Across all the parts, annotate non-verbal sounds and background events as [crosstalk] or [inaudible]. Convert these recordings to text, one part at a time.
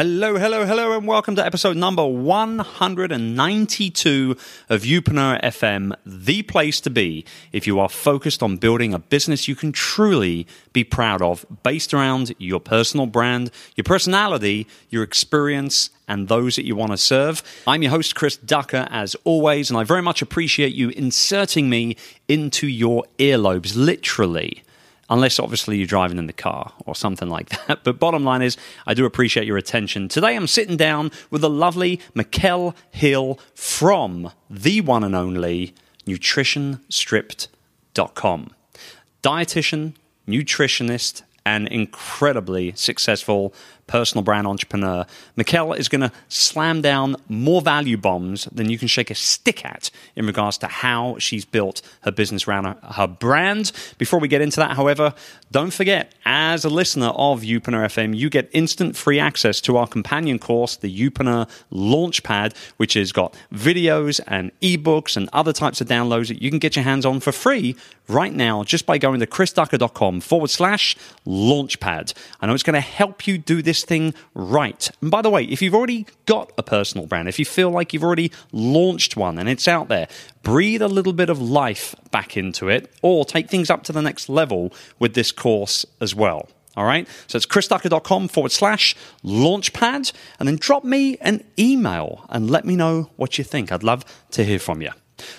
Hello, hello, hello, and welcome to episode number 192 of Youpreneur FM, the place to be if you are focused on building a business you can truly be proud of, based around your personal brand, your personality, your experience, and those that you want to serve. I'm your host, Chris Ducker, as always, and I very much appreciate you inserting me into your earlobes, literally unless obviously you're driving in the car or something like that. [laughs] But bottom line is, I do appreciate your attention. Today I'm sitting down with the lovely McKel Hill from the one and only nutritionstripped.com. Dietitian, nutritionist, and incredibly successful personal brand entrepreneur. McKel is going to slam down more value bombs than you can shake a stick at in regards to how she's built her business around her, her brand. Before we get into that, however, don't forget, as a listener of Youpreneur FM, you get instant free access to our companion course, the Youpreneur Launchpad, which has got videos and ebooks and other types of downloads that you can get your hands on for free right now just by going to chrisducker.com forward slash launchpad. I know it's going to help you do this thing right. And by the way, if you've already got a personal brand, if you feel like you've already launched one and it's out there, breathe a little bit of life back into it or take things up to the next level with this course as well. All right. So it's chrisducker.com forward slash launchpad. And then drop me an email and let me know what you think. I'd love to hear from you.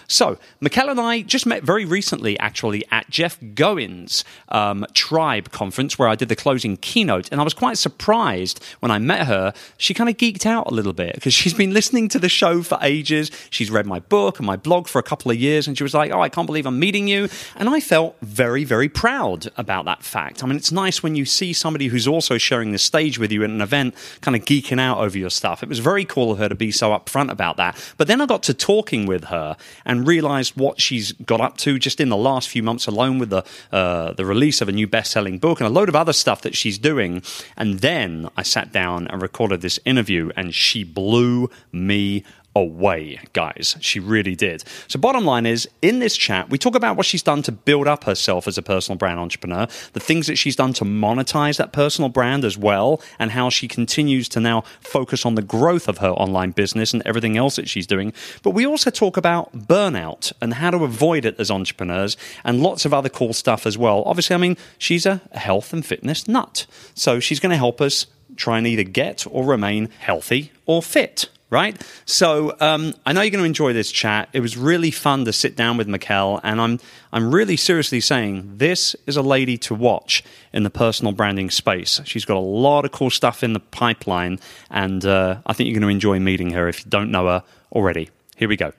So, McKel and I just met very recently, actually, at Jeff Goins' um, Tribe conference where I did the closing keynote. And I was quite surprised when I met her. She kind of geeked out a little bit because she's been listening to the show for ages. She's read my book and my blog for a couple of years. And she was like, Oh, I can't believe I'm meeting you. And I felt very, very proud about that fact. I mean, it's nice when you see somebody who's also sharing the stage with you at an event, kind of geeking out over your stuff. It was very cool of her to be so upfront about that. But then I got to talking with her and realized what she's got up to just in the last few months alone with the uh, the release of a new best-selling book and a load of other stuff that she's doing. And then I sat down and recorded this interview, and she blew me away, guys. She really did. So, bottom line is, in this chat, we talk about what she's done to build up herself as a personal brand entrepreneur, the things that she's done to monetize that personal brand as well, and how she continues to now focus on the growth of her online business and everything else that she's doing. But we also talk about burnout and how to avoid it as entrepreneurs and lots of other cool stuff as well. Obviously, I mean, she's a health and fitness nut. So, she's going to help us try and either get or remain healthy or fit right? So um, I know you're going to enjoy this chat. It was really fun to sit down with McKel, and I'm I'm really seriously saying this is a lady to watch in the personal branding space. She's got a lot of cool stuff in the pipeline, and uh, I think you're going to enjoy meeting her if you don't know her already. Here we go.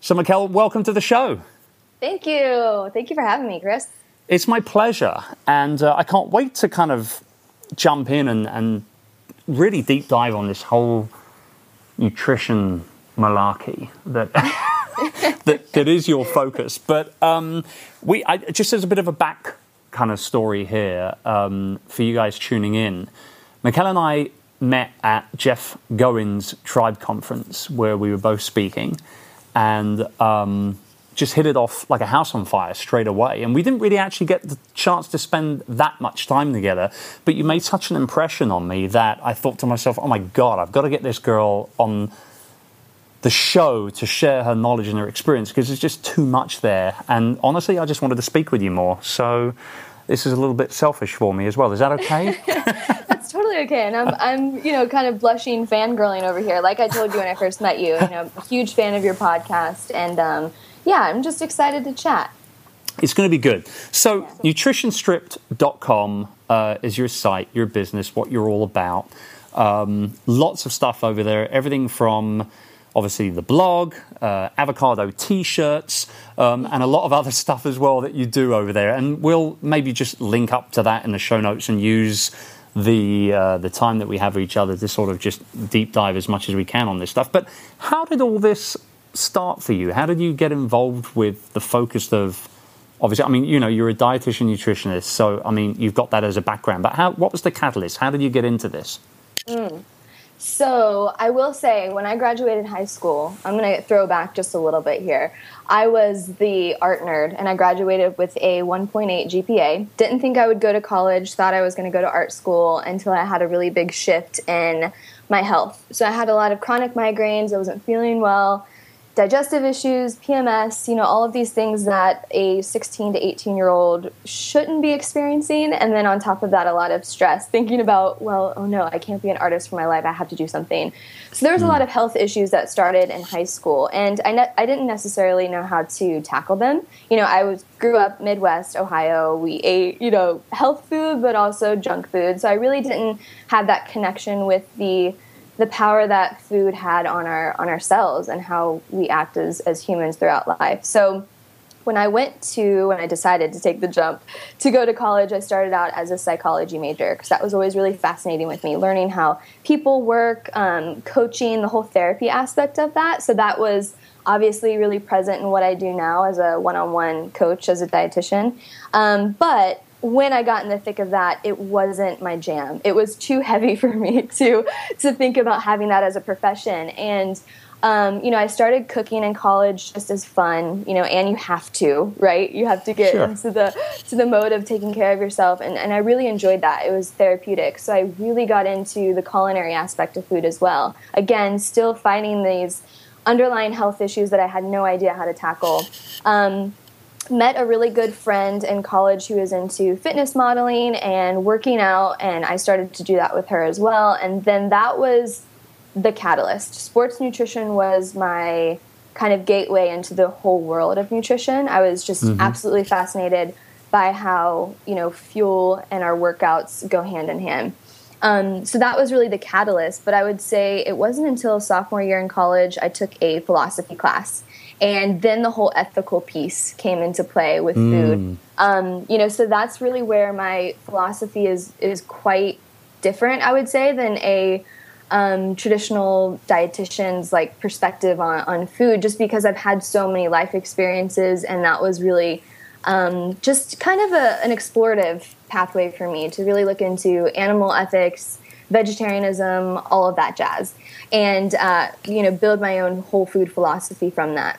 So McKel, welcome to the show. Thank you. Thank you for having me, Chris. It's my pleasure, and uh, I can't wait to kind of jump in and, and really deep dive on this whole nutrition malarkey that [laughs] that, that is your focus. But um, we I, just as a bit of a back kind of story here um, for you guys tuning in, McKel and I met at Jeff Goins' Tribe Conference where we were both speaking, and. Um, just hit it off like a house on fire straight away. And we didn't really actually get the chance to spend that much time together. But you made such an impression on me that I thought to myself, oh my God, I've got to get this girl on the show to share her knowledge and her experience because there's just too much there. And honestly, I just wanted to speak with you more. So this is a little bit selfish for me as well. Is that okay? [laughs] That's totally okay. And I'm, I'm, you know, kind of blushing, fangirling over here. Like I told you when I first met you, you know, huge fan of your podcast. And, um, yeah, I'm just excited to chat. It's going to be good. So, nutritionstripped.com uh, is your site, your business, what you're all about. Um, lots of stuff over there, everything from obviously the blog, uh, avocado t shirts, um, and a lot of other [laughs] stuff as well that you do over there. And we'll maybe just link up to that in the show notes and use the uh, the time that we have with each other to sort of just deep dive as much as we can on this stuff. But how did all this start for you? How did you get involved with the focus of obviously? I mean, you know, you're a dietitian nutritionist, so I mean, you've got that as a background. But how? What was the catalyst? How did you get into this? Mm. So I will say, when I graduated high school, I'm going to throw back just a little bit here. I was the art nerd, and I graduated with a 1.8 GPA. Didn't think I would go to college. Thought I was going to go to art school until I had a really big shift in my health. So I had a lot of chronic migraines. I wasn't feeling well digestive issues, PMS, you know, all of these things that a 16 to 18 year old shouldn't be experiencing. And then on top of that, a lot of stress, thinking about, well, oh no, I can't be an artist for my life. I have to do something. So there was a hmm. lot of health issues that started in high school. And I, ne- I didn't necessarily know how to tackle them. You know, I was grew up Midwest, Ohio. We ate, you know, health food, but also junk food. So I really didn't have that connection with the the power that food had on our on our cells and how we act as, as humans throughout life. So when I went to when I decided to take the jump to go to college, I started out as a psychology major because that was always really fascinating with me, learning how people work, um, coaching, the whole therapy aspect of that. So that was obviously really present in what I do now as a one-on-one coach as a dietitian. Um, but when I got in the thick of that, it wasn't my jam. It was too heavy [laughs] for me to to think about having that as a profession. And um, you know, I started cooking in college just as fun, you know, and you have to, right? You have to get sure. into the to the mode of taking care of yourself, and, and I really enjoyed that. It was therapeutic, so I really got into the culinary aspect of food as well. Again, still fighting these underlying health issues that I had no idea how to tackle. Um, met a really good friend in college who was into fitness modeling and working out, and I started to do that with her as well. And then that was the catalyst. Sports nutrition was my kind of gateway into the whole world of nutrition. I was just mm-hmm. absolutely fascinated by how you know fuel and our workouts go hand in hand. Um, so that was really the catalyst. But I would say it wasn't until sophomore year in college I took a philosophy class, and then the whole ethical piece came into play with mm. food. Um, you know, so that's really where my philosophy is is quite different. I would say than a um, traditional dietitian's like perspective on, on food, just because I've had so many life experiences, and that was really um, just kind of a, an explorative pathway for me to really look into animal ethics, vegetarianism, all of that jazz, and uh, you know build my own whole food philosophy from that.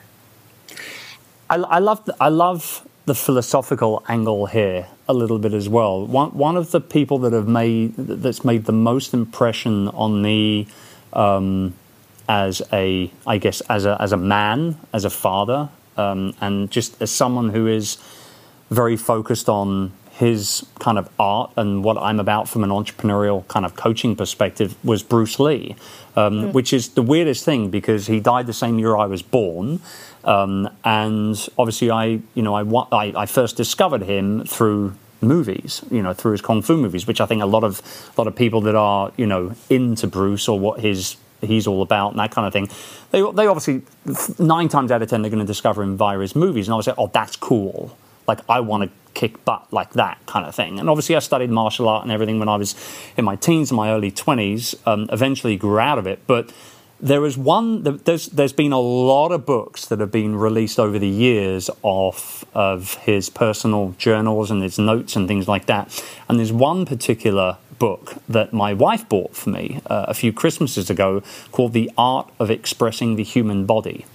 I, I love the, I love the philosophical angle here a little bit as well. One one of the people that have made that's made the most impression on me um, as a I guess as a as a man, as a father, um, and just as someone who is very focused on his kind of art and what I'm about from an entrepreneurial kind of coaching perspective was Bruce Lee, um, mm. which is the weirdest thing because he died the same year I was born. Um, and obviously, I, you know, I, I, I first discovered him through movies, you know, through his kung fu movies, which I think a lot of a lot of people that are, you know, into Bruce or what his he's all about and that kind of thing, they they obviously nine times out of ten they're going to discover him via his movies, and I was like, oh, that's cool. Like I want to kick butt like that kind of thing. And obviously, I studied martial art and everything when I was in my teens and my early 20s. Um, eventually, grew out of it. But there is one, there's, there's been a lot of books that have been released over the years of, of his personal journals and his notes and things like that. And there's one particular book that my wife bought for me uh, a few Christmases ago called The Art of Expressing the Human Body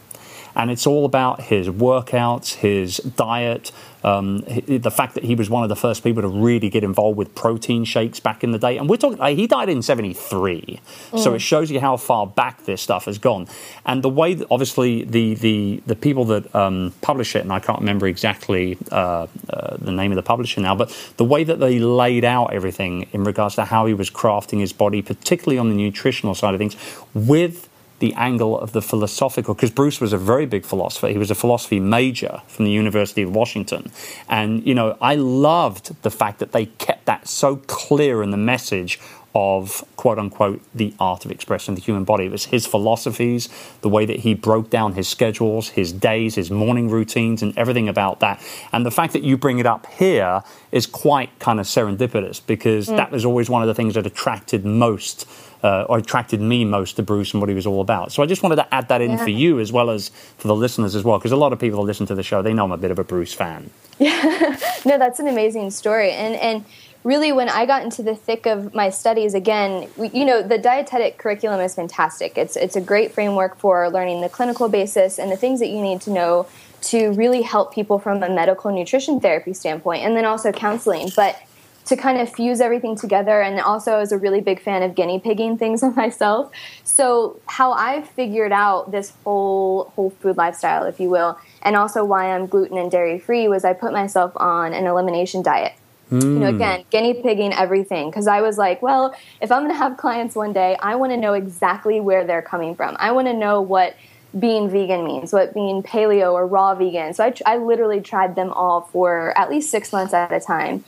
and it's all about his workouts, his diet, um, the fact that he was one of the first people to really get involved with protein shakes back in the day. And we're talking, he died in 73. Mm. So it shows you how far back this stuff has gone. And the way that obviously the, the, the people that um, publish it, and I can't remember exactly uh, uh, the name of the publisher now, but the way that they laid out everything in regards to how he was crafting his body, particularly on the nutritional side of things, with the angle of the philosophical, because Bruce was a very big philosopher. He was a philosophy major from the University of Washington. And, you know, I loved the fact that they kept that so clear in the message of quote unquote the art of expressing the human body. It was his philosophies, the way that he broke down his schedules, his days, his morning routines, and everything about that. And the fact that you bring it up here is quite kind of serendipitous because mm. that was always one of the things that attracted most. Uh, or attracted me most to Bruce and what he was all about. So I just wanted to add that in yeah. for you as well as for the listeners as well, because a lot of people that listen to the show they know I'm a bit of a Bruce fan. Yeah, [laughs] no, that's an amazing story, and and really when I got into the thick of my studies again, we, you know, the dietetic curriculum is fantastic. It's it's a great framework for learning the clinical basis and the things that you need to know to really help people from a medical nutrition therapy standpoint and then also counseling. But to kind of fuse everything together and also I was a really big fan of guinea pigging things [laughs] on myself. So how I figured out this whole whole food lifestyle, if you will, and also why I'm gluten and dairy free was I put myself on an elimination diet. Mm. You know, hmm. again, guinea pigging everything because I was like, well, if I'm going to have clients one day, I want to know exactly where they're coming from. I want to know what being vegan means, what being paleo or raw vegan. So I, I literally tried them all for at least six months at a time.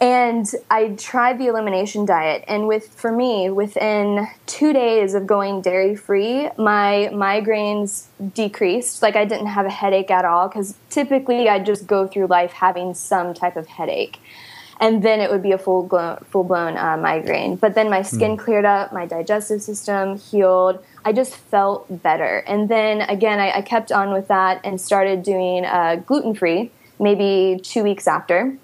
And I tried the elimination diet, and with for me, within two days of going dairy free, my migraines decreased. Like I didn't have a headache at all because typically I just go through life having some type of headache and then it would be a full blown, full blown uh, migraine. But then my skin mm. cleared up, my digestive system healed. I just felt better. And then again, I, I kept on with that and started doing uh, gluten free maybe two weeks after,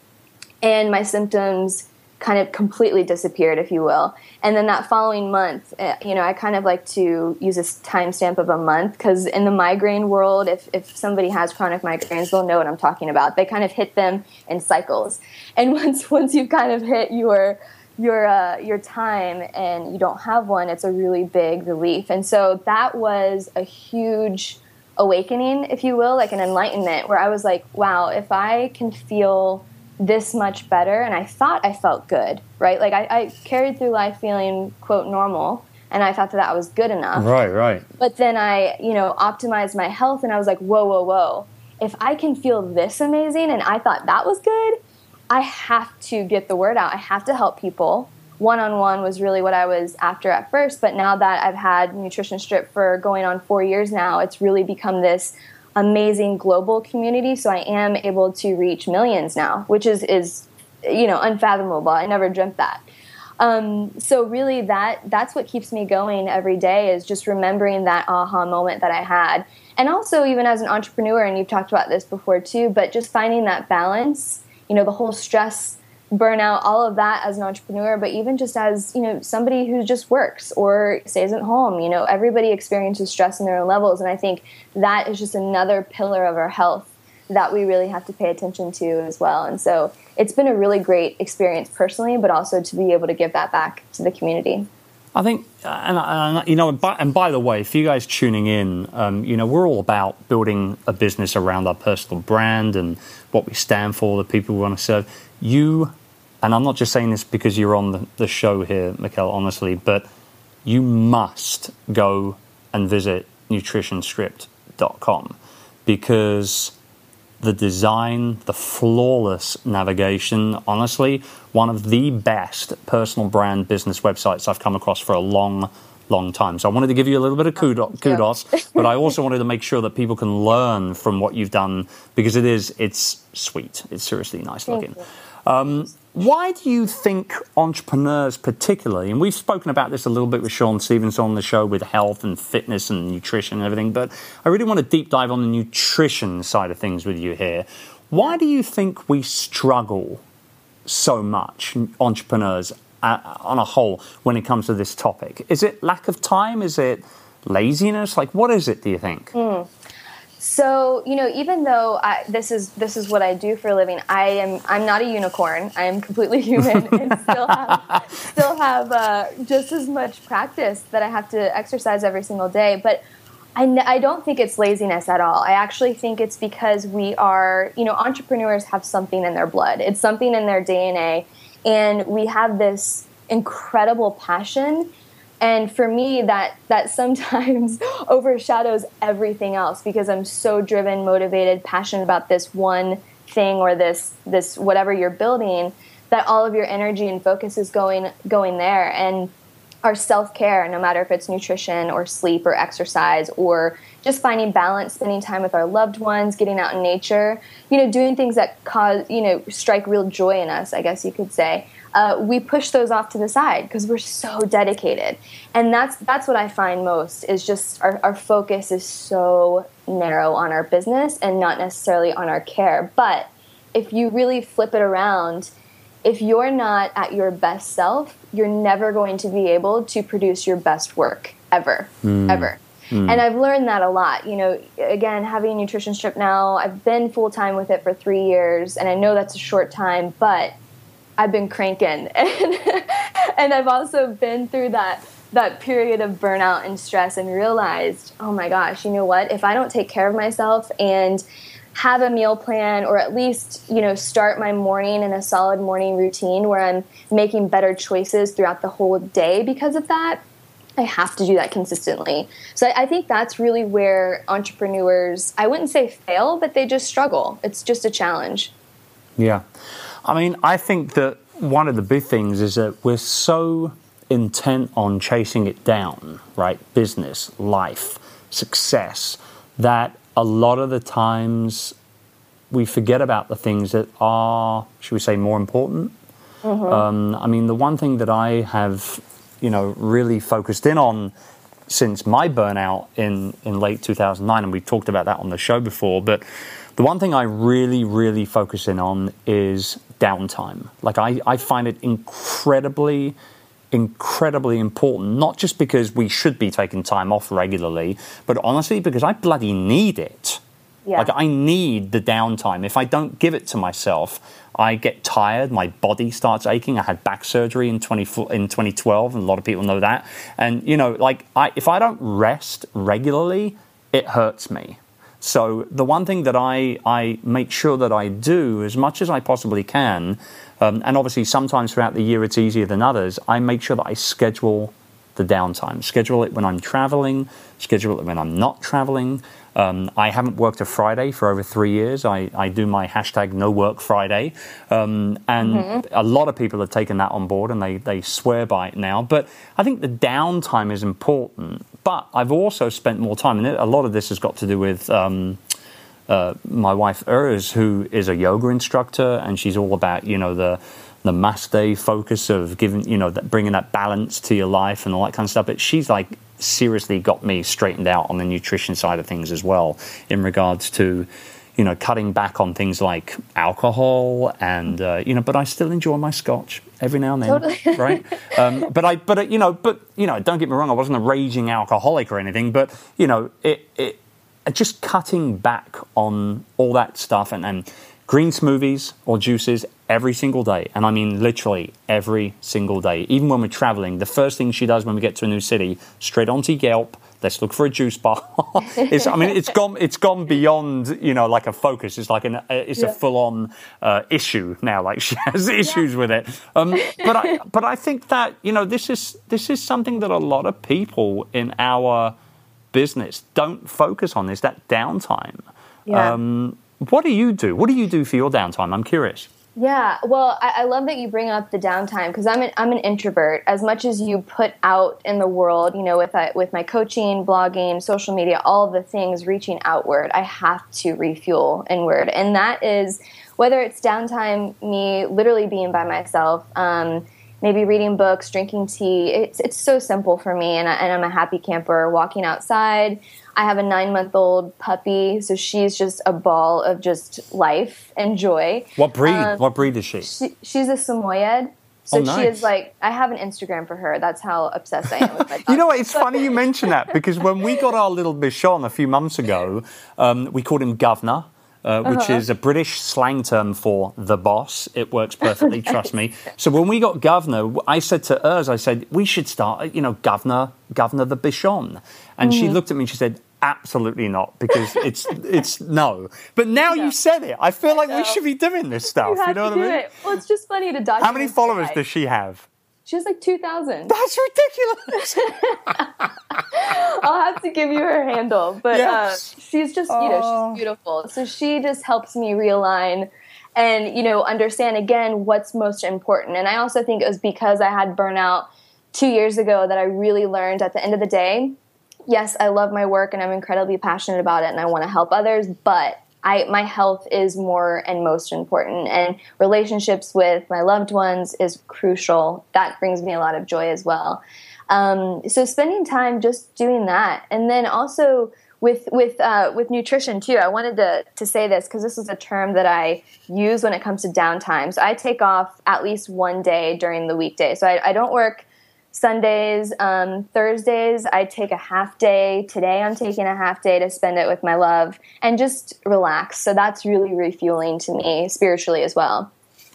and my symptoms kind of completely disappeared, if you will. And then that following month, eh, you know, I kind of like to use a timestamp of a month because in the migraine world, if, if somebody has chronic migraines, they'll know what I'm talking about. They kind of hit them in cycles. And [laughs] once once you've kind of hit your your uh, your time and you don't have one, it's a really big relief. And so that was a huge awakening, if you will, like an enlightenment where I was like, wow, if I can feel this much better and I thought I felt good, right? Like I, I, carried through life feeling quote normal and I thought that that was good enough. Right, right. But then I, you know, optimized my health and I was like, whoa, whoa, whoa. If I can feel this amazing and I thought that was good, I have to get the word out. I have to help people. One on one was really what I was after at first, but now that I've had Nutrition Stripped for going on four years now, it's really become this amazing global community. So I am able to reach millions now, which is is you know unfathomable. I never dreamt that. Um, so really, that that's what keeps me going every day is just remembering that aha moment that I had, and also even as an entrepreneur, and you've talked about this before too, but just finding that balance. You know, the whole stress burnout, all of that as an entrepreneur, but even just as, you know, somebody who just works or stays at home, you know, everybody experiences stress in their own levels. And I think that is just another pillar of our health that we really have to pay attention to as well. And so it's been a really great experience personally, but also to be able to give that back to the community. I think, and, and you know, and by, and by, the way, for you guys tuning in, um, you know, we're all about building a business around our personal brand and what we stand for, the people we want to serve. You and I'm not just saying this because you're on the, the show here, McKel, honestly, but you must go and visit nutritionstripped.com because the design, the flawless navigation, honestly, one of the best personal brand business websites I've come across for a long, long time. So I wanted to give you a little bit of kudos, kudos but I also wanted to make sure that people can learn from what you've done because it is, it's sweet. It's seriously nice looking. Um, why do you think entrepreneurs, particularly, and we've spoken about this a little bit with Shawn Stevenson on the show with health and fitness and nutrition and everything, but I really want to deep dive on the nutrition side of things with you here. Why do you think we struggle so much, entrepreneurs uh, on a whole, when it comes to this topic? Is it lack of time? Is it laziness? Like, what is it, do you think? Mm. So you know, even though I, this is this is what I do for a living, I am I'm not a unicorn. I am completely human [laughs] and still have still have uh, just as much practice that I have to exercise every single day. But I, I don't think it's laziness at all. I actually think it's because we are you know entrepreneurs have something in their blood. It's something in their DNA, and we have this incredible passion and for me that that sometimes [laughs] overshadows everything else because i'm so driven motivated passionate about this one thing or this this whatever you're building that all of your energy and focus is going going there. And our self-care no matter if it's nutrition or sleep or exercise or just finding balance spending time with our loved ones getting out in nature you know doing things that cause you know strike real joy in us i guess you could say uh, we push those off to the side because we're so dedicated and that's that's what i find most is just our, our focus is so narrow on our business and not necessarily on our care but if you really flip it around if you're not at your best self you're never going to be able to produce your best work ever mm. ever mm. and i've learned that a lot you know again having a nutrition stripped now i've been full-time with it for three years and i know that's a short time but I've been cranking, [laughs] and, and I've also been through that that period of burnout and stress, and realized, oh my gosh, you know what? If I don't take care of myself and have a meal plan or at least you know start my morning in a solid morning routine where i'm making better choices throughout the whole day because of that i have to do that consistently. So i think that's really where entrepreneurs i wouldn't say fail but they just struggle. It's just a challenge. Yeah I mean, I think that one of the big things is that we're so intent on chasing it down, right? Business, life, success, that a lot of the times we forget about the things that are, should we say, more important. Mm-hmm. Um, I mean, the one thing that I have, you know, really focused in on since my burnout in, in late 2009, and we've talked about that on the show before, but the one thing I really, really focus in on is downtime. Like, I, I find it incredibly, incredibly important, not just because we should be taking time off regularly, but honestly, because I bloody need it. Yeah. Like, I need the downtime. If I don't give it to myself, I get tired. My body starts aching. I had back surgery in 20, in 2012, and a lot of people know that. And, you know, like, I, if I don't rest regularly, it hurts me. So the one thing that I, I make sure that I do as much as I possibly can, um, and obviously sometimes throughout the year it's easier than others, I make sure that I schedule the downtime. Schedule it when I'm traveling, schedule it when I'm not traveling. Um, I haven't worked a Friday for over three years. I, I do my hashtag no work Friday. Um, and mm-hmm. a lot of people have taken that on board and they, they swear by it now. But I think the downtime is important. But I've also spent more time, and a lot of this has got to do with. Um, uh, my wife Urs, who is a yoga instructor, and she's all about you know the the Namaste focus of giving, you know, that bringing that balance to your life and all that kind of stuff. But she's like seriously got me straightened out on the nutrition side of things as well in regards to, you know, cutting back on things like alcohol and, uh, you know, but I still enjoy my scotch every now and then, totally. [laughs] right? Um, but I, but, uh, you know, but, you know, don't get me wrong, I wasn't a raging alcoholic or anything, but, you know, it, it, just cutting back on all that stuff and, and green smoothies or juices every single day. And I mean literally every single day. Even when we're traveling, the first thing she does when we get to a new city, straight onto Yelp, let's look for a juice bar. [laughs] it's, I mean, it's gone, it's gone beyond, you know, like a focus. It's like an, it's yeah. a full on uh, issue now. Like [laughs] she has issues yeah. with it. Um, but I, [laughs] but I think that, you know, this is, this is something that a lot of people in our business don't focus on is that downtime. Yeah. Um, what do you do? What do you do for your downtime? I'm curious. Yeah, well, I, I love that you bring up the downtime because I'm an I'm an introvert. As much as you put out in the world, you know, with uh, with my coaching, blogging, social media, all the things reaching outward, I have to refuel inward, and that is whether it's downtime, me literally being by myself. Um, maybe reading books, drinking tea. It's it's so simple for me, and, I, and I'm a happy camper. Walking outside, I have a nine month old puppy, so she's just a ball of just life and joy. What breed? Um, what breed is she? she she's a Samoyed. So oh, nice. she is like, I have an Instagram for her. That's how obsessed I am with my [laughs] You know what? It's funny you mention that because when we got our little Bichon a few months ago, um, we called him Governor. Uh, which uh-huh. is a British slang term for the boss. It works perfectly, [laughs] trust me. So when we got governor, I said to Urs, I said, we should start, you know, governor, governor the Bichon. And mm. she looked at me and she said, absolutely not because [laughs] it's it's no. But now you said it, I feel like we should be doing this stuff. You, you know what I mean? It. Well, it's just funny to document. How many followers does she have? She has like 2,000. That's ridiculous. [laughs] I'll have to give you her handle. But yes. uh, she's just, you know, she's beautiful. So she just helps me realign and you know understand again what's most important and i also think it was because i had burnout two years ago that i really learned at the end of the day yes i love my work and i'm incredibly passionate about it and i want to help others but I, my health is more and most important and relationships with my loved ones is crucial that brings me a lot of joy as well um, so spending time just doing that and then also with with uh, with nutrition too. I wanted to to say this because this is a term that I use when it comes to downtime. So I take off at least one day during the weekday. So I, I don't work Sundays, um, Thursdays. I take a half day. Today I'm taking a half day to spend it with my love and just relax. So that's really refueling to me spiritually as well.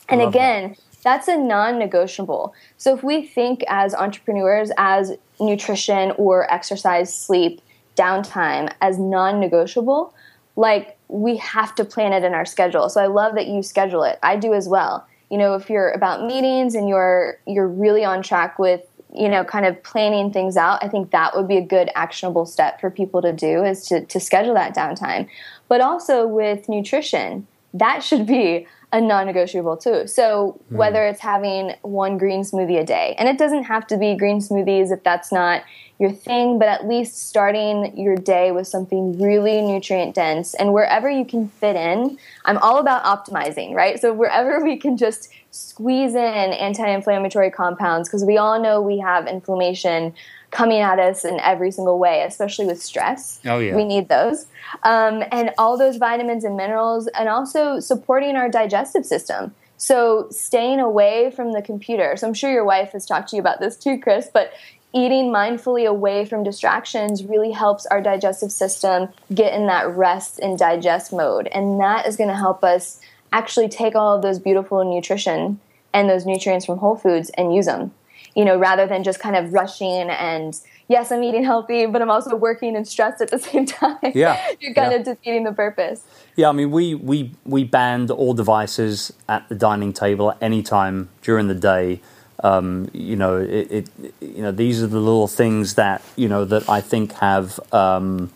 And again. That. That's a non negotiable. So, if we think as entrepreneurs, as nutrition or exercise, sleep, downtime as non-negotiable like we have to plan it in our schedule so i love that you schedule it i do as well you know if you're about meetings and you're you're really on track with you know kind of planning things out i think that would be a good actionable step for people to do is to, to schedule that downtime but also with nutrition that should be a non-negotiable too so mm. whether it's having one green smoothie a day and it doesn't have to be green smoothies if that's not your thing, but at least starting your day with something really nutrient dense and wherever you can fit in. I'm all about optimizing, right? So wherever we can just squeeze in anti-inflammatory compounds because we all know we have inflammation coming at us in every single way, especially with stress. Oh yeah, we need those, um, and all those vitamins and minerals, and also supporting our digestive system. So staying away from the computer. So I'm sure your wife has talked to you about this too, Chris. But eating mindfully away from distractions really helps our digestive system get in that rest and digest mode. And that is going to help us actually take all of those beautiful nutrition and those nutrients from whole foods and use them, you know, rather than just kind of rushing and yes, I'm eating healthy, but I'm also working and stressed at the [laughs] same time. Yeah. [laughs] You're kind yeah. of defeating the purpose. Yeah, I mean, we, we, we banned all devices at the dining table at any time during the day um, you know, it, it, you know, these are the little things that you know that I think have um,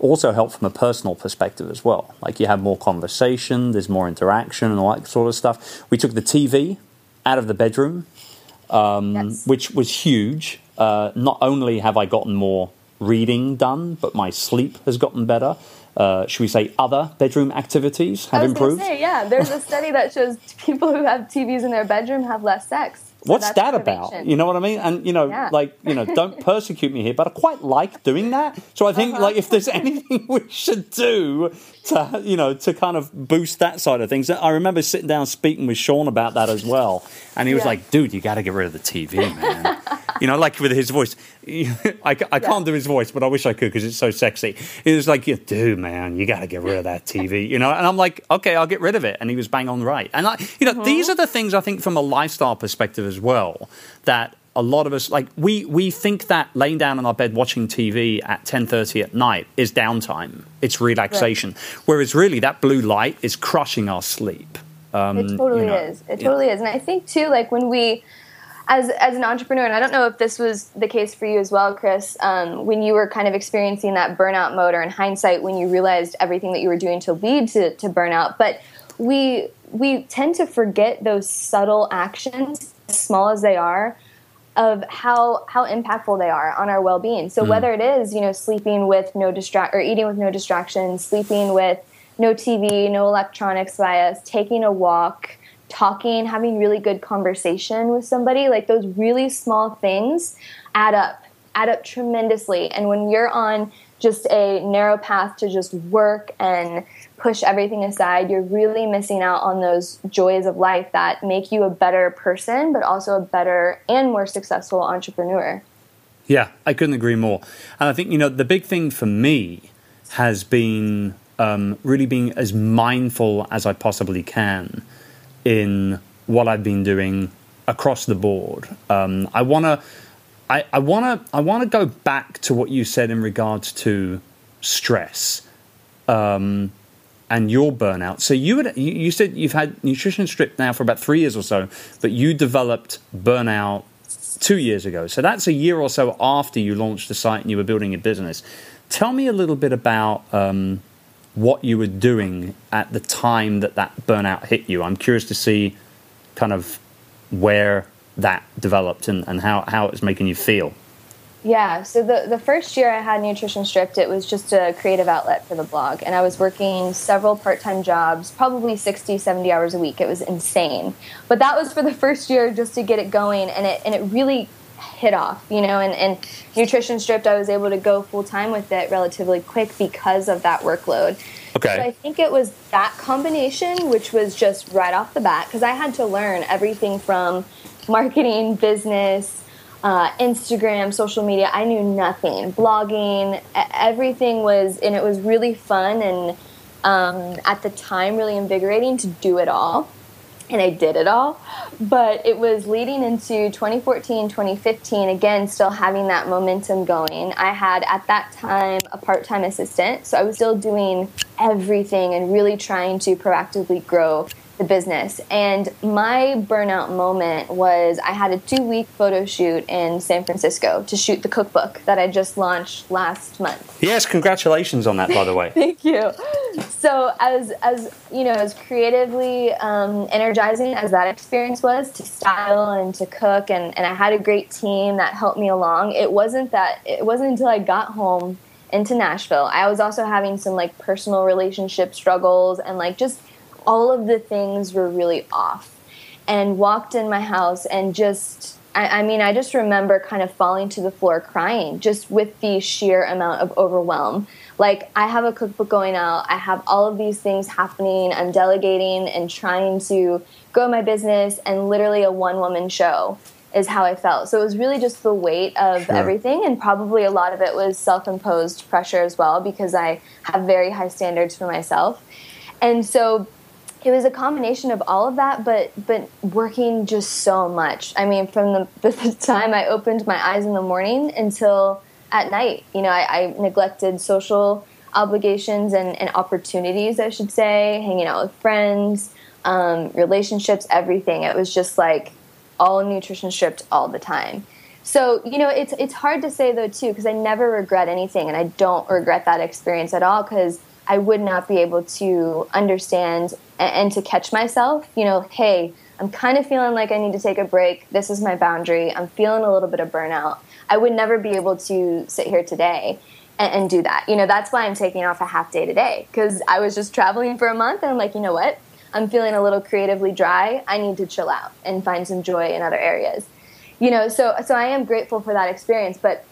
also help from a personal perspective as well. Like you have more conversation, there's more interaction, and all that sort of stuff. We took the TV out of the bedroom, um, yes. which was huge. Uh, not only have I gotten more reading done, but my sleep has gotten better uh, should we say, other bedroom activities have improved? Say, yeah, there's a study that shows people who have TVs in their bedroom have less sex. So What's that about? You know what I mean? And you know, yeah. like you know, don't [laughs] persecute me here, but I quite like doing that. So I think uh-huh. like if there's [laughs] anything we should do to you know to kind of boost that side of things, I remember sitting down speaking with Sean about that as well, and he was yeah. like, "Dude, you got to get rid of the TV, man." [laughs] you know, like with his voice. [laughs] I, I can't do his voice, but I wish I could because it's so sexy. He was like, "Dude, man, you got to get rid of that TV," you know. And I'm like, "Okay, I'll get rid of it," and he was bang on right. And I, you know, mm-hmm. these are the things I think from a lifestyle perspective as well that a lot of us like we we think that laying down on our bed watching TV at 10:30 at night is downtime. It's relaxation. Right. Whereas really that blue light is crushing our sleep. Um, it totally you know, is. It totally yeah. is. And I think too like when we as as an entrepreneur, and I don't know if this was the case for you as well, Chris, um, when you were kind of experiencing that burnout mode, or in hindsight, when you realized everything that you were doing to lead to, to burnout. But we we tend to forget those subtle actions, as small as they are, of how how impactful they are on our well-being. So mm. whether it is you know sleeping with no distract or eating with no distractions, sleeping with no TV, no electronics by us, taking a walk, talking, having really good conversation with somebody, like those really small things add up, add up tremendously. And when you're on just a narrow path to just work and push everything aside, you're really missing out on those joys of life that make you a better person, but also a better and more successful entrepreneur. Yeah, I couldn't agree more. And I think, you know, the big thing for me has been um, really being as mindful as I possibly can in what I've been doing across the board. Um, I want to. I want to. I want to go back to what you said in regards to stress. Um, and your burnout. So you had, you said you've had nutrition stripped now for about three years or so, but you developed burnout two years ago. So that's a year or so after you launched the site and you were building your business. Tell me a little bit about um, what you were doing at the time that that burnout hit you. I'm curious to see kind of where that developed and, and how, how it was making you feel. Yeah, so the, the first year I had Nutrition Stripped, it was just a creative outlet for the blog. And I was working several part time jobs, probably 60, 70 hours a week. It was insane. But that was for the [laughs] first year just to get it going. And it, and it really hit off, you know. And, and Nutrition Stripped, I was able to go full time with it relatively quick because of that workload. Okay. So I think it was that combination, which was just right off the bat, because I had to learn everything from marketing, business, uh, Instagram, social media. I knew nothing. Blogging, everything was, and it was really fun and um, at the time really invigorating to do it all. And I did it all. But it was leading into 2014, 2015, again, still having that momentum going. I had at that time a part time assistant. So I was still doing everything and really trying to proactively grow the business. And my burnout moment was I had a two week photo shoot in San Francisco to shoot the cookbook that I just launched last month. Yes, congratulations on that, by the way. [laughs] Thank you. So, as, as you know, as creatively um, energizing as that experience was to style and to cook, and, and I had a great team that helped me along, it wasn't that, it wasn't until I got home into Nashville. I was also having some like personal relationship struggles and like just all of the things were really off and walked in my house and just I, I, mean i just remember kind of falling to the floor crying just with the sheer amount of overwhelm. Like i have a cookbook going out. I have all of these things happening. I'm delegating and trying to grow my business and literally a one woman show is how i felt. So it was really just the weight of sure. everything and probably a lot of it was self-imposed pressure as well because i have very high standards for myself. And so it was a combination of all of that, but but working just so much. I mean, from the, [laughs] the time I opened my eyes in the morning until at night, you know, I, I neglected social obligations and, and, opportunities, I should say, hanging out with friends, um, relationships, everything. It was just like all nutrition stripped all the time. So you know, it's it's hard to say though too because I never regret anything, and I don't regret that experience at all because I would not be able to understand and, and to catch myself. You know, hey, I'm kind of feeling like I need to take a break. This is my boundary. I'm feeling a little bit of burnout. I would never be able to sit here today and, and do that. You know, that's why I'm taking off a half day today because I was just traveling for a month and I'm like, you know what? I'm feeling a little creatively dry. I need to chill out and find some joy in other areas. You know, so so I am grateful for that experience, but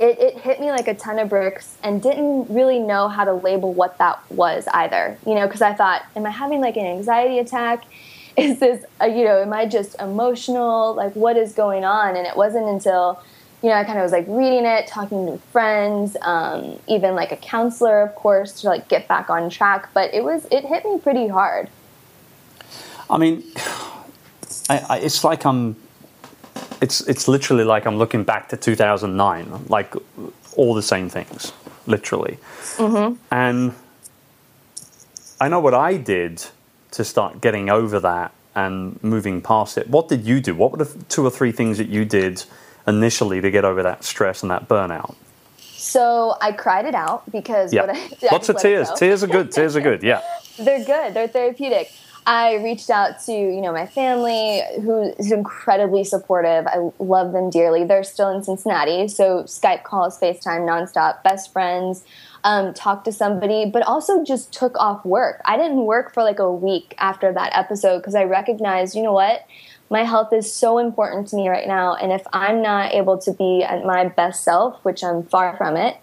it, it hit me like a ton of bricks and didn't really know how to label what that was either. You know, because I thought, am I having like an anxiety attack? [laughs] Is this, uh, you know, am I just emotional? Like, what is going on? And it wasn't until, you know, I kind of was like reading it, talking to friends, um, even like a counselor, of course, to like get back on track. But it was, it hit me pretty hard. I mean, [sighs] I, I, it's like I'm it's it's literally like I'm looking back to 2009, like all the same things, literally. Mm-hmm. And I know what I did to start getting over that and moving past it. What did you do? What were the two or three things that you did initially to get over that stress and that burnout? So I cried it out because yeah. [laughs] I, lots of tears. Tears are good. Tears are good. [laughs] Yeah, they're good. They're therapeutic. I reached out to you know my family, who is incredibly supportive. I love them dearly. They're still in Cincinnati, so Skype calls, FaceTime, nonstop. Best friends. Um, talk to somebody, but also just took off work. I didn't work for like a week after that episode because I recognized, you know what, my health is so important to me right now, and if I'm not able to be at my best self, which I'm far from it,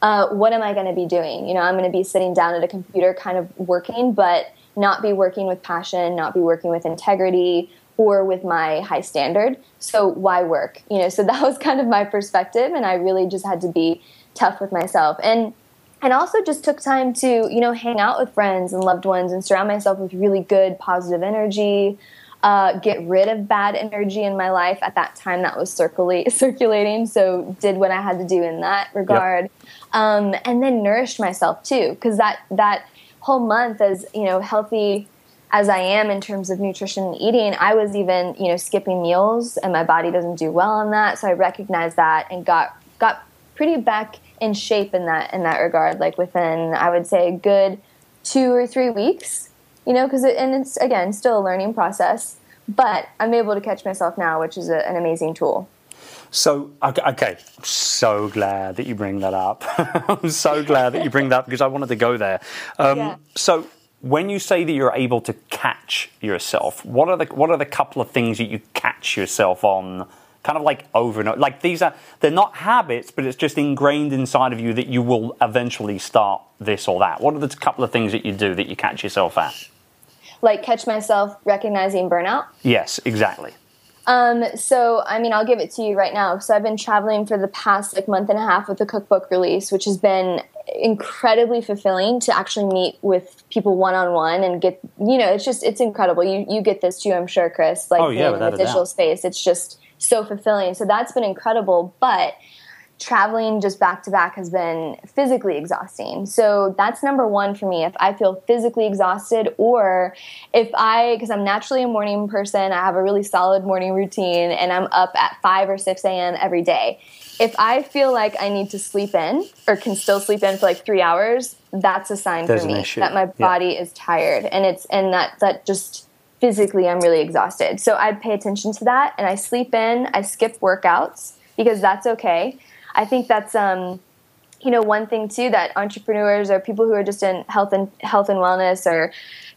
uh, what am I going to be doing? You know, I'm going to be sitting down at a computer, kind of working, but not be working with passion, not be working with integrity or with my high standard. So why work? You know, so [laughs] that was kind of my perspective and I really just had to be tough with myself. And and also just took time to, you know, hang out with friends and loved ones and surround myself with really good positive energy. Uh, get rid of bad energy in my life at that time that was circulate, [laughs] circulating. So did what I had to do in that regard, yep. um, and then nourished myself too, because that that whole month as you know healthy as I am in terms of nutrition and eating, I was even you know skipping meals, and my body doesn't do well on that. So I recognized that and got got pretty back in shape in that in that regard. Like within, I would say, a good two or three weeks, you know, because it, and it's again still a learning process. But I'm able to catch myself now, which is a, an amazing tool. So, okay, okay, so glad that you bring that up. [laughs] I'm so glad that you bring that up because I wanted to go there. Um, Yeah. So, when you say that you're able to catch yourself, what are the what are the couple of things that you catch yourself on? Kind of like over and over. Like these are they're not habits, but it's just ingrained inside of you that you will eventually start this or that. What are the couple of things that you do that you catch yourself at? Like catch myself recognizing burnout. Yes, exactly. Um, so I mean, I'll give it to you right now. So I've been traveling for the past like month and a half with the cookbook release, which has been incredibly fulfilling to actually meet with people one on one and get you know, it's just it's incredible. You you get this too, I'm sure, Chris. Like Oh, yeah, in the digital space, it's just so fulfilling. So that's been incredible, but traveling just back to back has been physically exhausting. So that's number one for me. If I feel physically exhausted, or if I, because I'm naturally a morning person, I have a really solid morning routine and I'm up at 5 or 6 a.m. every day. If I feel like I need to sleep in or can still sleep in for like three hours, that's a sign There's for me that my Yeah. body is tired and it's, and that, that just, physically I'm really exhausted. So I pay attention to that and I sleep in, I skip workouts because that's okay. I think that's um you know one thing too that entrepreneurs or people who are just in health and health and wellness or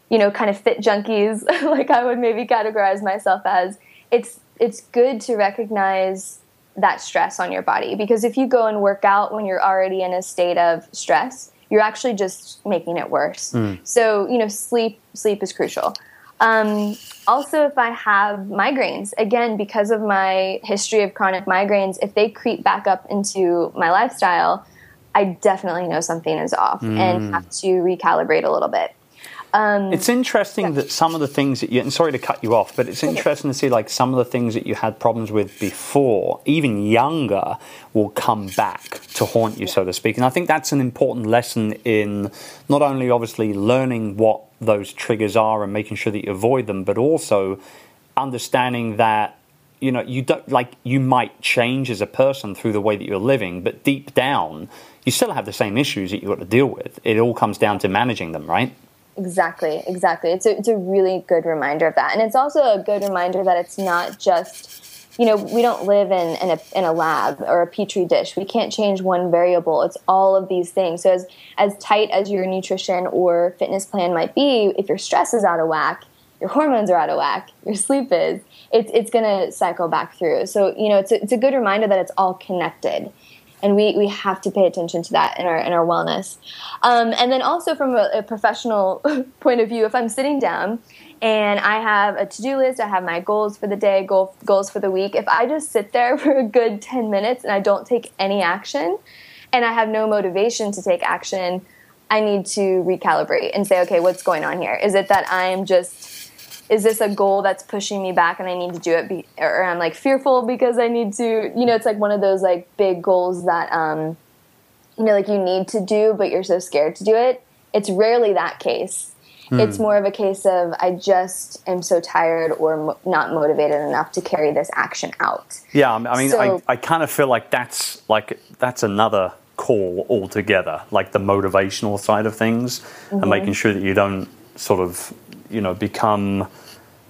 you know kind of fit junkies [laughs] like I would maybe categorize myself as it's it's good to recognize that stress on your body. Because if you go and work out when you're already in a state of stress you're actually just making it worse. So you know sleep sleep is crucial um, also, if I have migraines, again, because of my history of chronic migraines, if they creep back up into my lifestyle, I definitely know something is off and have to recalibrate a little bit. It's interesting that some of the things that you, and sorry to cut you off, but it's interesting to see like some of the things that you had problems with before, even younger, will come back to haunt you, so to speak. And I think that's an important lesson in not only obviously learning what those triggers are and making sure that you avoid them, but also understanding that you know you don't like you might change as a person through the way that you're living but deep down you still have the same issues that you've got to deal with it all comes down to managing them right Exactly, exactly. It's a, it's a really good reminder of that. And it's also a good reminder that it's not just, you know, we don't live in, in, a, in a lab or a petri dish. We can't change one variable. It's all of these things. So, as, as tight as your nutrition or fitness plan might be, if your stress is out of whack, your hormones are out of whack, [laughs] your sleep is, it's, it's going to cycle back through. So, you know, it's a, it's a good reminder that it's all connected and we, we have to pay attention to that in our in our wellness. Um, and then also from a, a professional [laughs] point of view, if I'm sitting down and I have a to do list, I have my goals for the day, goal, goals for the week. If I just sit there [laughs] for a good ten minutes and I don't take any action, and I have no motivation to take action, I need to recalibrate and say, okay, what's going on here? Is it that I'm just is this a goal that's pushing me back and I need to do it, be, or I'm like fearful because I need to, you know, it's like one of those like big goals that, um, you know, like you need to do, but you're so scared to do it. It's rarely that case. It's more of a case of I just am so tired or mo- not motivated enough to carry this action out. Yeah, I I mean, So- I, I kind of feel like that's like that's another call altogether, like the motivational side of things, Mm-hmm. and making sure that you don't sort of, you know, become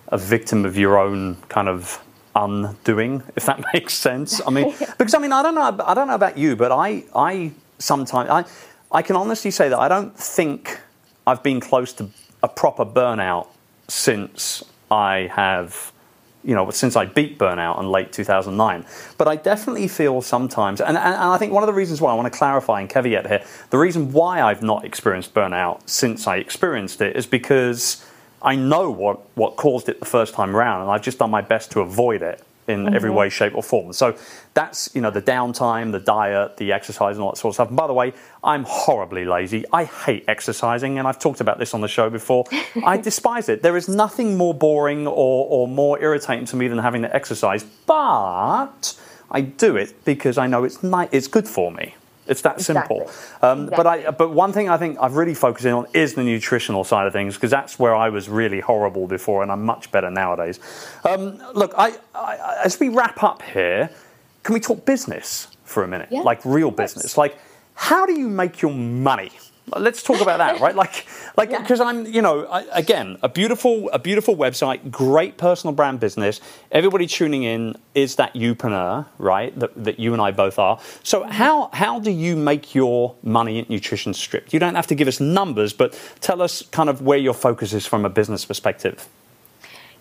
a victim of your own kind of undoing, if that [laughs] makes sense. I mean, [laughs] because I mean, I don't know, I don't know about you, but I, I sometimes, I, I can honestly say that I don't think I've been close to a proper burnout since I have you know, since I beat burnout in late 2009. But I definitely feel sometimes, and, and, and I think one of the reasons why I want to clarify and caveat here, the reason why I've not experienced burnout since I experienced it is because I know what, what caused it the first time around, and I've just done my best to avoid it in every mm-hmm. way, shape, or form. So that's, you know, the downtime, the diet, the exercise, and all that sort of stuff. And by the way, I'm horribly lazy. I hate exercising, and I've talked about this on the show before. I [laughs] despise it. There is nothing more boring or, or more irritating to me than having to exercise, but I do it because I know it's ni- it's good for me. It's that simple. Exactly. Um, But I, but one thing I think I've really focusing on is the nutritional side of things because that's where I was really horrible before, and I'm much better nowadays. Um, look, I, I, as we wrap up here, can we talk business for a minute? Yeah, like real business. Like, how do you make your money? Let's talk about that, right? Like, [laughs] like because I'm, you know, I, again, a beautiful, a beautiful website, great personal brand business. Everybody tuning in is that youpreneur, right? That, that you and I both are. So mm-hmm. how how do you make your money at Nutrition Stripped? You don't have to give us numbers, but tell us kind of where your focus is from a business perspective.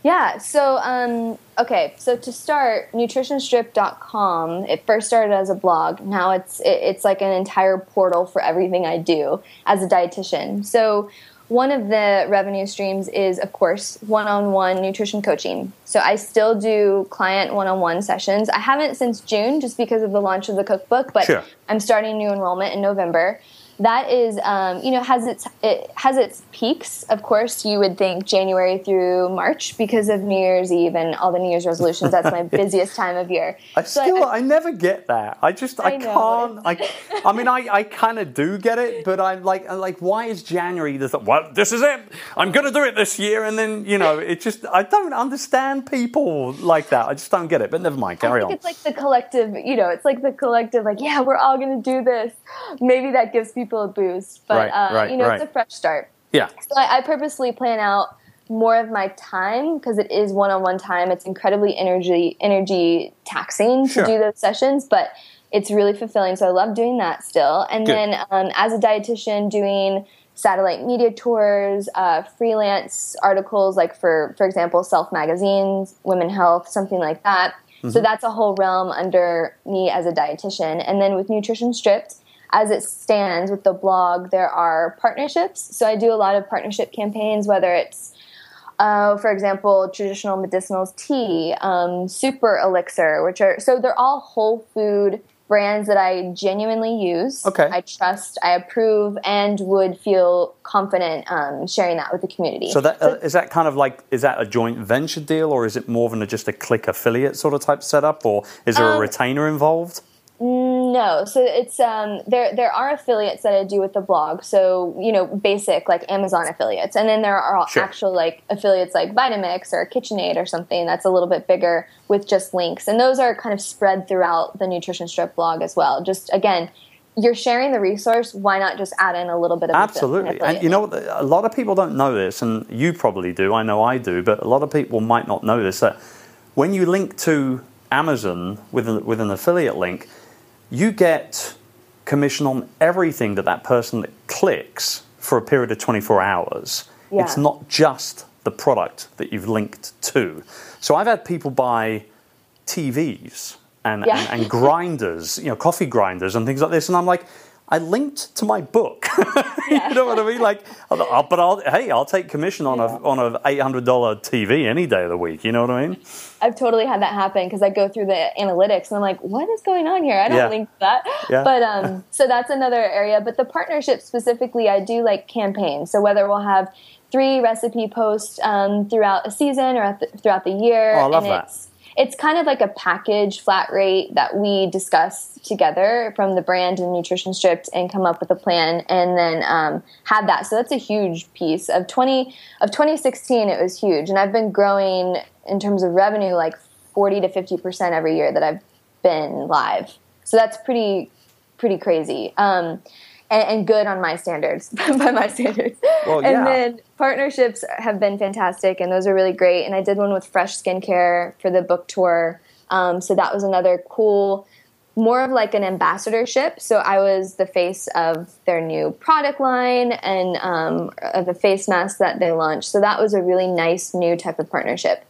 Yeah. So, um, okay. So to start, nutritionstripped.com. It first started as a blog. Now it's it, it's like an entire portal for everything I do as a dietitian. So one of the revenue streams is, of course, one-on-one nutrition coaching. So I still do client one-on-one sessions. I haven't since June, just because of the launch of the cookbook, but Sure. I'm starting new enrollment in November. That is, um, you know, has its it has its peaks. Of course, you would think January through March because of New Year's Eve and all the New Year's resolutions. That's my [laughs] busiest time of year. I So still, I, never get that. I just, I, I can't. I, I mean, I, I kind of do get it, but I'm like, I'm like, why is January the? Th- well, this is it. I'm going to do it this year, and then you know, it just, I don't understand people like that. I just don't get it. But never mind. I Carry think on. it's like the collective, you know, it's like the collective, like, yeah, we're all going to do this. Maybe that gives people a boost, but Right, uh, right, you know, right. it's a fresh start. yeah. So I, I purposely plan out more of my time because it is one-on-one time. It's incredibly energy energy taxing Sure. to do those sessions, but it's really fulfilling. So I love doing that still. And Good. then um, as a dietitian, doing satellite media tours, uh, freelance articles, like for for example, Self magazines, Women Health, something like that. So that's a whole realm under me as a dietitian. And then with Nutrition Stripped, as it stands with the blog, there are partnerships. So I do a lot of partnership campaigns, whether it's, uh, for example, traditional medicinals tea, um, super elixir, which are so they're all whole food brands that I genuinely use. Okay. I trust, I approve, and would feel confident um, sharing that with the community. So that uh, is that kind of like is that a joint venture deal, or is it more than a, just a click affiliate sort of type setup, or is there a Um, retainer involved? No, so it's um there there are affiliates that I do with the blog. So, you know, basic like Amazon affiliates. And then there are Sure. actual like affiliates like Vitamix or KitchenAid or something that's a little bit bigger with just links. And those are kind of spread throughout the Nutrition Stripped blog as well. Just again, you're sharing the resource, why not just add in a little bit of Absolutely. And you know, a lot of people don't know this, and you probably do. I know I do, but a lot of people might not know this that when you link to Amazon with, a, with an affiliate link, you get commission on everything that that person that clicks for a period of 24 hours. Yeah. It's not just the product that you've linked to. So I've had people buy TVs and, Yeah. and, and grinders, you know, coffee grinders and things like this, and I'm like, I linked to my book. [laughs] you know what I mean? Like, I'll, I'll- but I'll hey, I'll take commission on a on a eight hundred dollar TV any day of the week. You know what I mean? I've totally had that happen because I go through the analytics and I'm like, what is going on here? I don't Yeah. link to that. [laughs] Yeah. But um, so that's another area. But the partnership specifically, I do like campaigns. So whether we'll have three recipe posts um, throughout a season or th- throughout the year, Oh, I love and that. it's it's kind of like a package flat rate that we discuss together from the brand and nutrition stripped and come up with a plan and then um, have that. So that's a huge piece. Of 20 of 2016 it was huge. And i've been growing in terms of revenue like 40 to 50 percent every year that i've been live. So that's pretty pretty crazy. Um, and, and good on my standards [laughs] by my standards. Well, yeah. and then partnerships have been fantastic and those are really great. And i did one with fresh skincare for the book tour. Um, so that was another cool more of like an ambassadorship. So i was the face of their new product line and um, of the face mask that they launched. So that was a really nice new type of partnership.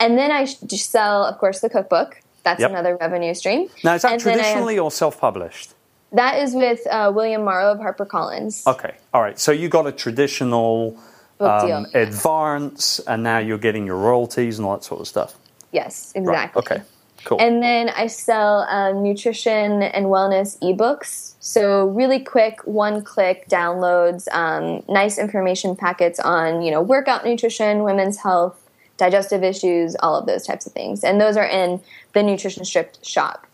And then i sell of course the cookbook. That's Yep. another revenue stream. Now, is that And I have- traditionally or self published? That is with uh, william morrow of harpercollins Okay, all right. So you got a traditional um, advance, and now you're getting your royalties and all that sort of stuff. yes Right. exactly Okay. Cool. And then I sell um, nutrition and wellness ebooks. So really quick, one-click downloads, um, nice information packets on you know workout nutrition, women's health, digestive issues, all of those types of things. And those are in the Nutrition Stripped shop.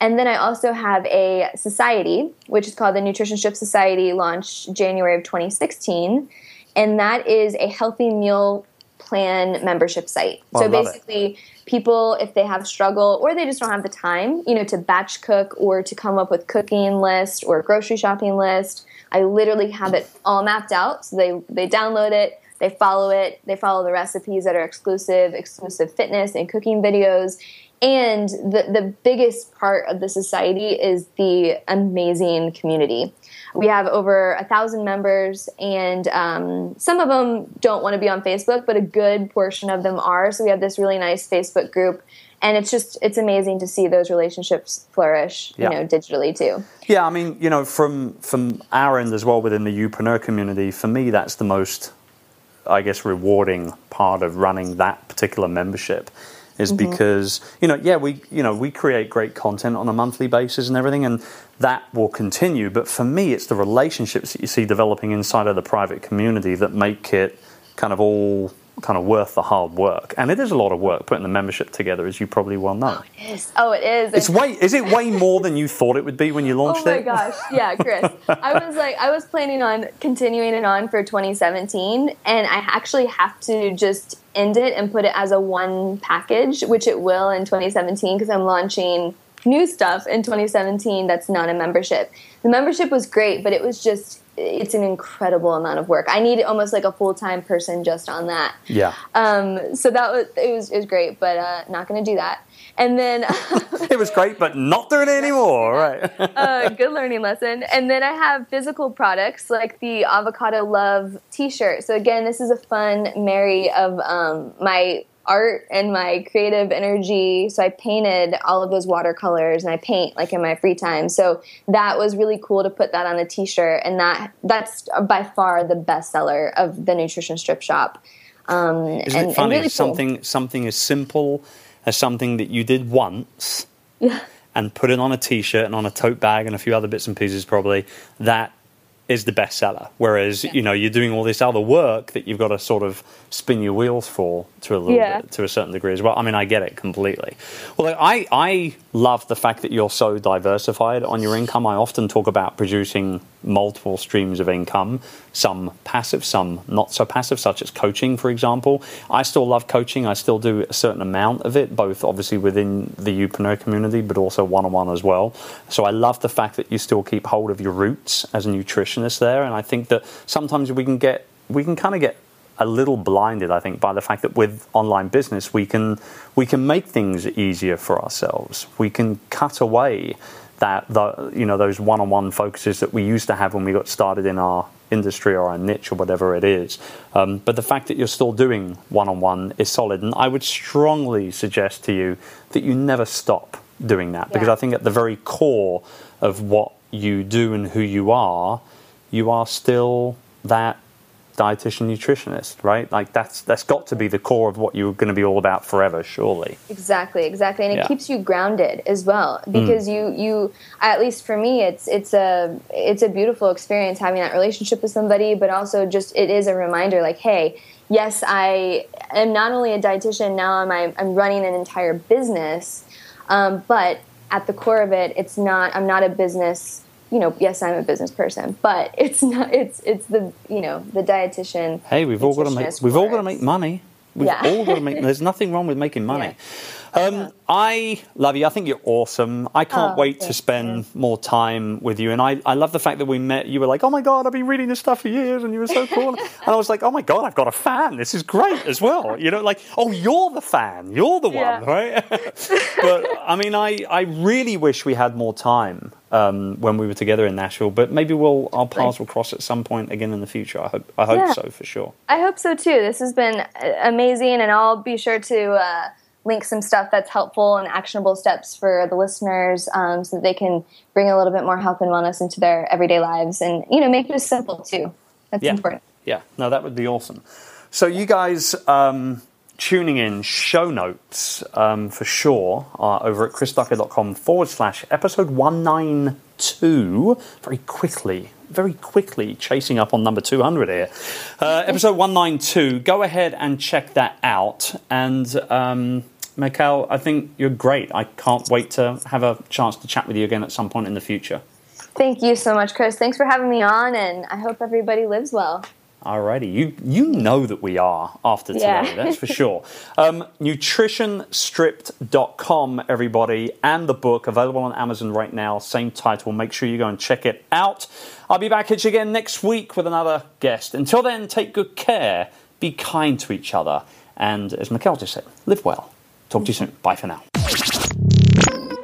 And then I also have a society, which is called the Nutrition Stripped Society, launched January of 2016. And that is a healthy meal plan membership site. Oh, so love it. basically, people if they have struggle or they just don't have the time, you know, to batch cook or to come up with cooking list or grocery shopping list, I literally have it all mapped out. So they they download it, they follow it, they follow the recipes that are exclusive, exclusive fitness and cooking videos. And the, the biggest part of the society is the amazing community. We have over a thousand members, and um, some of them don't want to be on Facebook, but a good portion of them are. So we have this really nice Facebook group, and it's just it's amazing to see those relationships flourish, Yeah. you know, digitally too. Yeah, I mean, you know, from from our end as well within the Youpreneur community, for me, that's the most, I guess, rewarding part of running that particular membership, is mm-hmm. because you know, yeah, we you know we create great content on a monthly basis and everything, and that will continue. But for me, it's the relationships that you see developing inside of the private community that make it kind of all kind of worth the hard work. And it is a lot of work putting the membership together, as you probably well know. Oh, yes. Oh, it is. It's way is it way more than you thought it would be when you oh launched it? Oh my it? gosh, yeah, Chris. [laughs] I was like, I was planning on continuing it on for 2017, and I actually have to just end it and put it as a one package, which it will in 2017 because I'm launching new stuff in 2017 that's not a membership. The membership was great, but it was just it's an incredible amount of work. I need almost like a full time person just on that. Yeah. Um, so that was it was it was great, but uh, not going to do that. And then [laughs] It was great, but not doing it anymore, [laughs] right? uh, good learning lesson. And then I have physical products like the Avocado Love T-shirt. So again, this is a fun marry of um, my art and my creative energy. So I painted all of those watercolors, and I paint like in my free time. So that was really cool to put that on a T-shirt, and that that's by far the best seller of the Nutrition Stripped Shop. Um, Isn't and, it funny? really cool. something something as simple as something that you did once Yeah. and put it on a t-shirt and on a tote bag and a few other bits and pieces probably that is the best seller whereas you know you're doing all this other work that you've got to sort of spin your wheels for to a little Yeah. bit to a certain degree as well. I mean i get it completely. Well i i love the fact that you're so diversified on your income. I often talk about producing multiple streams of income some passive some not so passive such as coaching for example. I still love coaching. I still do a certain amount of it both obviously within the Youpreneur community but also one-on-one as well. So i love the fact that you still keep hold of your roots as a nutritionist there. And i think that sometimes we can get we can kind of get a little blinded, I think, by the fact that with online business we can we can make things easier for ourselves. We can cut away that the, you know those one-on-one focuses that we used to have when we got started in our industry or our niche or whatever it is. Um, but the fact that you're still doing one-on-one is solid, and I would strongly suggest to you that you never stop doing that because I think at the very core of what you do and who you are, you are still that dietitian nutritionist, right? Like that's that's got to be the core of what you're going to be all about forever, surely. Exactly, exactly, and it Yeah. keeps you grounded as well because you you at least for me it's it's a it's a beautiful experience having that relationship with somebody, but also just it is a reminder like, hey, yes, I am not only a dietitian now, I'm I'm I'm running an entire business, um, but at the core of it, it's not. I'm not a business. You know, yes, I'm a business person, but [laughs] it's not. It's it's the you know the dietitian. Hey, we've all got to make we've all got to make money. We've Yeah. all got to make. [laughs] There's nothing wrong with making money. Um, I love you. I think you're awesome. I can't Oh, wait to spend more time with you. And I, I love the fact that we met. You were like, oh my God, I've been reading this stuff for years. And you were so cool. [laughs] and I was like, oh my God, I've got a fan. This is great as well. You know, like, oh, you're the fan. You're the one, Yeah. right? but I mean, I, I really wish we had more time um, when we were together in Nashville. But maybe we'll our paths will cross at some point again in the future. I hope, I hope Yeah. so for sure. I hope so too. This has been amazing, and I'll be sure to uh, link some stuff that's helpful and actionable steps for the listeners, um, so that they can bring a little bit more health and wellness into their everyday lives, and you know, make it as simple too. That's Yeah. important. Yeah, no, that would be awesome. So, you guys um, tuning in, show notes um, for sure are over at chrisducker.com forward slash episode 192. Very quickly, very quickly chasing up on number 200 here. Uh, episode 192. Go ahead and check that out. And, um, McKel, I think you're great. I can't wait to have a chance to chat with you again at some point in the future. Thank you so much, Chris. Thanks for having me on, and I hope everybody lives well. Alrighty, you you know that we are after today, Yeah. that's for sure. Um, nutritionstripped.com, everybody, and the book available on Amazon right now, same title. Make sure you go and check it out. I'll be back at you again next week with another guest. Until then, take good care, be kind to each other, and as McKel just said, live well. Talk to you soon. Bye for now.